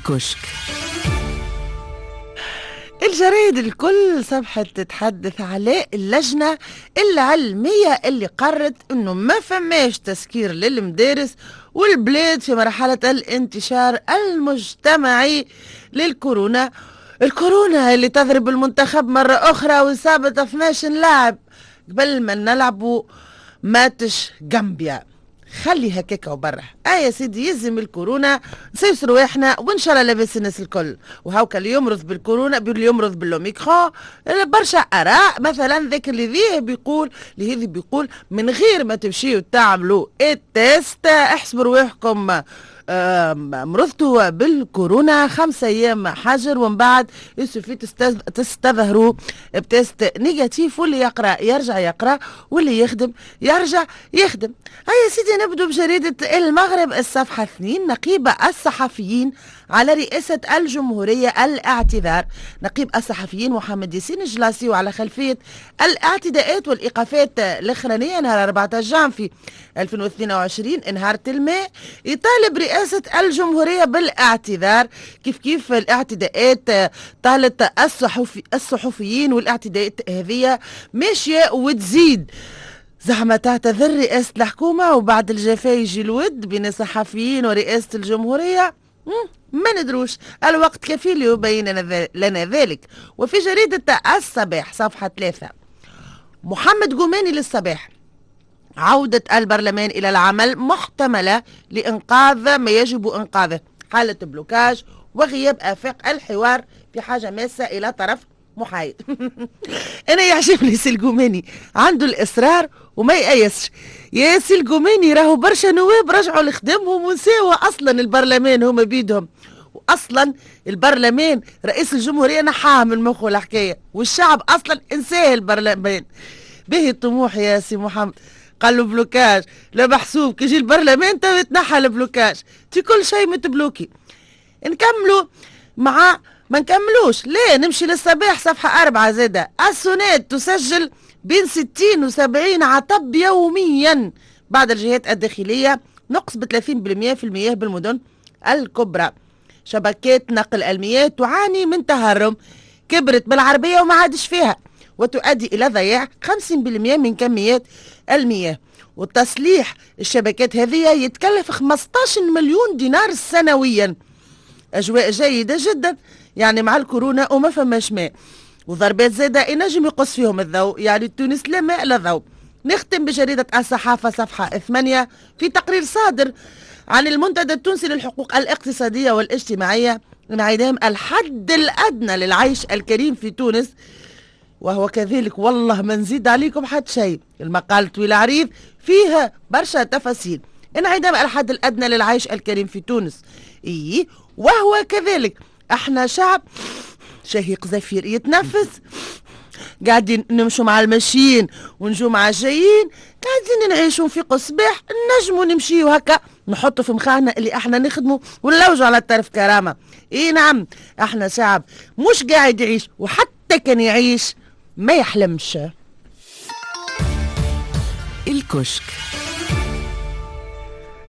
الكشك. الجرايد الكل صبحت تتحدث على اللجنة العلمية اللي قررت إنه ما فماش تسكير للمدارس والبلاد في مرحلة الانتشار المجتمعي للكورونا. الكورونا اللي تضرب المنتخب مرة أخرى وإصابة 12 لاعب قبل ما نلعبوا ماتش جامبيا. خلي هكاك وبره آه يا سيدي يلزم الكورونا نسايروا إحنا وإن شاء الله لاباس الناس الكل. وهاوكا اللي يمرض بالكورونا اللي يمرض بالوميكرون برشا آراء. مثلا ذاك اللي ذيه بيقول اللي هذي بيقول من غير ما تمشيوا تعملوا ال test احسبوا رواحكم. مرضتوا بالكورونا خمسة أيام حجر ومن بعد il suffit تستظهروا ب test négatif واللي يقرأ يرجع يقرأ واللي يخدم يرجع يخدم. هيا سيدي نبدو بجريدة المغرب الصفحة اثنين نقيب الصحفيين على رئاسة الجمهورية الاعتذار. نقيب الصحفيين محمد ياسين الجلاسي وعلى خلفية الاعتداءات والإيقافات الأخرانية نهار 14 جانفي 2022 إنهار الماء يطالب رئاسة الجمهورية بالاعتذار. كيف كيف الاعتداءات طالت الصحفي الصحفيين والاعتداءات هذه ماشية وتزيد. زعما تعتذر رئاسة الحكومة وبعد الجفاء يجي الود بين الصحفيين ورئاسة الجمهورية. ما ندروش. الوقت كفيل يبين لنا ذلك. وفي جريدة الصباح صفحة ثلاثة. محمد قوماني للصباح. عودة البرلمان إلى العمل محتملة لإنقاذ ما يجب إنقاذه. حالة بلوكاج وغياب آفاق الحوار في حاجة ماسة إلى طرف محايد. أنا يعجبني سلقوماني عنده الإصرار وما يأيسش. يا سلقوماني راهو برشا نواب رجعوا لخدمهم ونساوا أصلا البرلمان هما بيدهم. واصلا البرلمان رئيس الجمهورية نحاها من مخه الحكاية. والشعب أصلا إنساه البرلمان. باهي الطموح يا سي محمد. قال له blocage لا محسوب كي يجي البرلمان تو يتنحى ال blocage. في كل شيء متبلوكي. نكملوا مع ما نكملوش. ليه؟ نمشي للصباح صفحة أربعة زادة. السونات تسجل بين 60 و 70 عطب يوميا. بعد الجهات الداخلية نقص ب 30% في المياه بالمدن الكبرى. شبكات نقل المياه تعاني من تهرم. كبرت بالعربية وما عادش فيها. وتؤدي إلى ضياع 50% من كميات المياه. وتصليح الشبكات هذه يتكلف 15 مليون دينار سنويا. أجواء جيدة جدا. يعني مع الكورونا وما فماش ماء وضربات زادة ينجم يقص فيهم الضوء. يعني تونس لا ماء لا ضوء. نختم بجريدة الصحافة صفحة 8 في تقرير صادر عن المنتدى التونسي للحقوق الاقتصادية والاجتماعية انعدام الحد الأدنى للعيش الكريم في تونس. وهو كذلك والله ما نزيد عليكم حتى شيء. المقال طويل عريض فيها برشا تفاصيل. انعدام الحد الأدنى للعيش الكريم في تونس. إيه وهو كذلك. إحنا شعب شهيق زفير يتنفس. قاعدين نمشوا مع الماشيين ونجوا مع الجايين قاعدين نعيشوا في قصباح نجموا نمشيوا هكا نحطوا في مخانا اللي إحنا نخدموا ونلوجوا على الطرف كرامة. اي نعم. إحنا شعب مش قاعد يعيش وحتى كان يعيش ما يحلمش. الكشك.